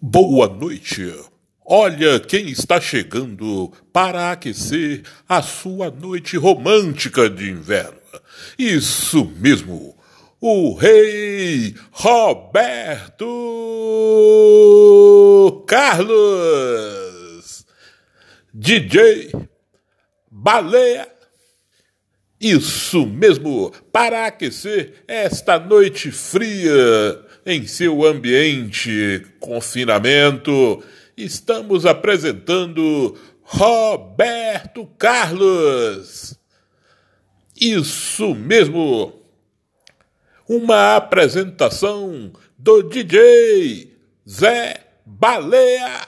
Boa noite. Olha quem está chegando para aquecer a sua noite romântica de inverno. Isso mesmo, o Rei Roberto Carlos, DJ Baleia. Isso mesmo, para aquecer esta noite fria em seu ambiente confinamento, estamos apresentando Roberto Carlos. Isso mesmo. Uma apresentação do DJ Zé Baleia.